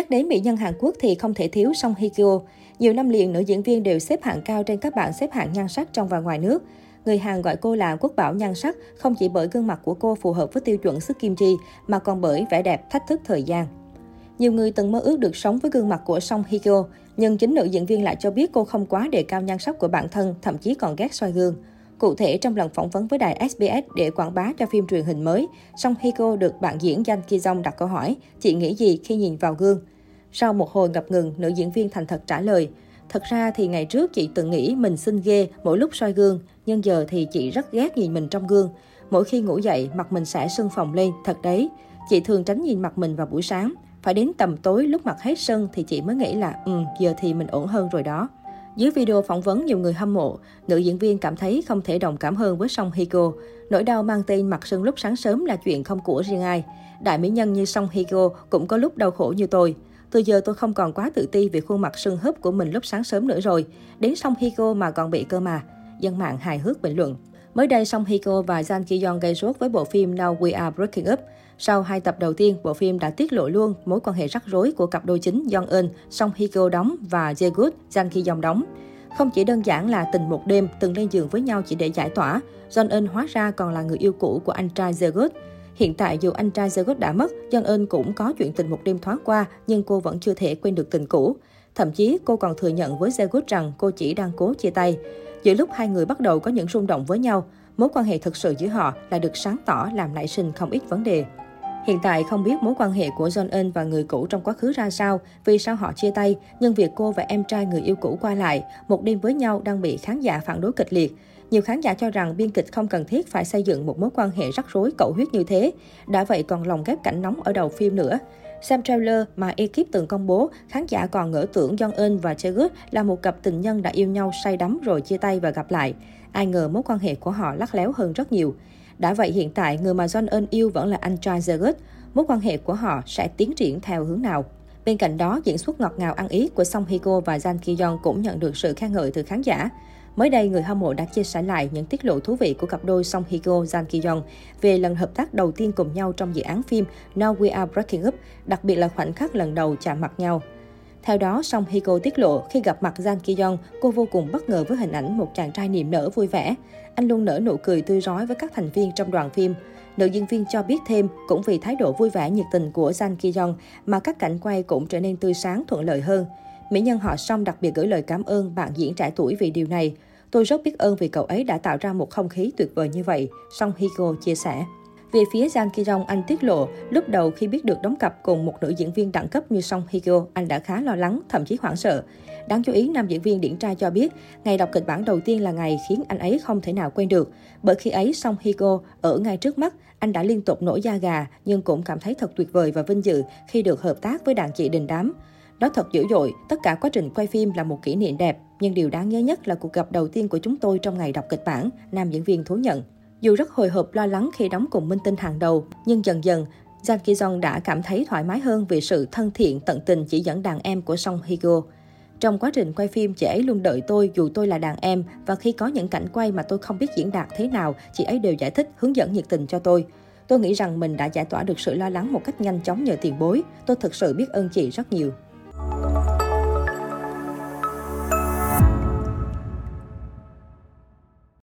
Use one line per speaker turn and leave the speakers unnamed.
Nhắc đến mỹ nhân Hàn Quốc thì không thể thiếu Song Hye Kyo. Nhiều năm liền, nữ diễn viên đều xếp hạng cao trên các bảng xếp hạng nhan sắc trong và ngoài nước. Người Hàn gọi cô là quốc bảo nhan sắc không chỉ bởi gương mặt của cô phù hợp với tiêu chuẩn sức kim chi, mà còn bởi vẻ đẹp thách thức thời gian. Nhiều người từng mơ ước được sống với gương mặt của Song Hye Kyo, nhưng chính nữ diễn viên lại cho biết cô không quá đề cao nhan sắc của bản thân, thậm chí còn ghét soi gương. Cụ thể, trong lần phỏng vấn với đài SBS để quảng bá cho phim truyền hình mới, Song Hye Kyo được bạn diễn Jan Ki Jong đặt câu hỏi, chị nghĩ gì khi nhìn vào gương? Sau một hồi ngập ngừng, nữ diễn viên thành thật trả lời, Thật ra thì ngày trước chị từng nghĩ mình xinh ghê mỗi lúc soi gương, nhưng giờ thì chị rất ghét nhìn mình trong gương. Mỗi khi ngủ dậy, mặt mình sẽ sưng phồng lên, thật đấy. Chị thường tránh nhìn mặt mình vào buổi sáng. Phải đến tầm tối lúc mặt hết sưng thì chị mới nghĩ là ừ, giờ thì mình ổn hơn rồi đó. Dưới video phỏng vấn nhiều người hâm mộ, nữ diễn viên cảm thấy không thể đồng cảm hơn với Song Hye Kyo. Nỗi đau mang tên mặt sưng lúc sáng sớm là chuyện không của riêng ai. Đại mỹ nhân như Song Hye Kyo cũng có lúc đau khổ như tôi. Từ giờ tôi không còn quá tự ti về khuôn mặt sưng húp của mình lúc sáng sớm nữa rồi. Đến Song Hye Kyo mà còn bị cơ mà. Dân mạng hài hước bình luận. Mới đây, Song Hye Kyo và Jan Ki Yong gây sốt với bộ phim Now We Are Breaking Up. Sau hai tập đầu tiên, bộ phim đã tiết lộ luôn mối quan hệ rắc rối của cặp đôi chính Jong Eun, Song Hye Kyo đóng và Jae Good, Jang Ki Yong đóng. Không chỉ đơn giản là tình một đêm từng lên giường với nhau chỉ để giải tỏa, Jong Eun hóa ra còn là người yêu cũ của anh trai Jae Good. Hiện tại dù anh trai Jae Good đã mất, Jong Eun cũng có chuyện tình một đêm thoáng qua nhưng cô vẫn chưa thể quên được tình cũ. Thậm chí cô còn thừa nhận với Jae Good rằng cô chỉ đang cố chia tay. Giữa lúc hai người bắt đầu có những rung động với nhau, mối quan hệ thực sự giữa họ là được sáng tỏ làm nảy sinh không ít vấn đề. Hiện tại không biết mối quan hệ của John Eun và người cũ trong quá khứ ra sao, vì sao họ chia tay, nhưng việc cô và em trai người yêu cũ qua lại, một đêm với nhau đang bị khán giả phản đối kịch liệt. Nhiều khán giả cho rằng biên kịch không cần thiết phải xây dựng một mối quan hệ rắc rối cẩu huyết như thế. Đã vậy còn lồng ghép cảnh nóng ở đầu phim nữa. Xem trailer mà ekip từng công bố, khán giả còn ngỡ tưởng Jong Eun và Jae là một cặp tình nhân đã yêu nhau say đắm rồi chia tay và gặp lại. Ai ngờ mối quan hệ của họ lắc léo hơn rất nhiều. Đã vậy hiện tại, người mà John ơn yêu vẫn là anh trai Jae Mối quan hệ của họ sẽ tiến triển theo hướng nào? Bên cạnh đó, diễn xuất ngọt ngào ăn ý của Song Hye Kyo và Jang Ki Yong cũng nhận được sự khen ngợi từ khán giả. Mới đây, người hâm mộ đã chia sẻ lại những tiết lộ thú vị của cặp đôi Song Hye Kyo, Jang Ki Yong về lần hợp tác đầu tiên cùng nhau trong dự án phim Now We Are Breaking Up, đặc biệt là khoảnh khắc lần đầu chạm mặt nhau. Theo đó, Song Hye Kyo tiết lộ khi gặp mặt jang Ki Yong, cô vô cùng bất ngờ với hình ảnh một chàng trai niềm nở vui vẻ. Anh luôn nở nụ cười tươi rói với các thành viên trong đoàn phim. Nữ diễn viên cho biết thêm, cũng vì thái độ vui vẻ nhiệt tình của jang Ki Yong mà các cảnh quay cũng trở nên tươi sáng thuận lợi hơn. Mỹ nhân họ Song đặc biệt gửi lời cảm ơn bạn diễn trẻ tuổi vì điều này. Tôi rất biết ơn vì cậu ấy đã tạo ra một không khí tuyệt vời như vậy, Song Hye Kyo chia sẻ. Về phía Jang Ki Rong, anh tiết lộ, lúc đầu khi biết được đóng cặp cùng một nữ diễn viên đẳng cấp như Song Hye Kyo, anh đã khá lo lắng, thậm chí hoảng sợ. Đáng chú ý, nam diễn viên điển trai cho biết, ngày đọc kịch bản đầu tiên là ngày khiến anh ấy không thể nào quên được. Bởi khi ấy, Song Hye Kyo ở ngay trước mắt, anh đã liên tục nổi da gà, nhưng cũng cảm thấy thật tuyệt vời và vinh dự khi được hợp tác với đàn chị đình đám. Đó thật dữ dội, tất cả quá trình quay phim là một kỷ niệm đẹp, nhưng điều đáng nhớ nhất là cuộc gặp đầu tiên của chúng tôi trong ngày đọc kịch bản, nam diễn viên thú nhận. Dù rất hồi hộp lo lắng khi đóng cùng minh tinh hàng đầu, nhưng dần dần, Jang Ki Jong đã cảm thấy thoải mái hơn vì sự thân thiện tận tình chỉ dẫn đàn em của Song Hye Kyo. Trong quá trình quay phim, chị ấy luôn đợi tôi dù tôi là đàn em và khi có những cảnh quay mà tôi không biết diễn đạt thế nào, chị ấy đều giải thích, hướng dẫn nhiệt tình cho tôi. Tôi nghĩ rằng mình đã giải tỏa được sự lo lắng một cách nhanh chóng nhờ tiền bối. Tôi thực sự biết ơn chị rất nhiều.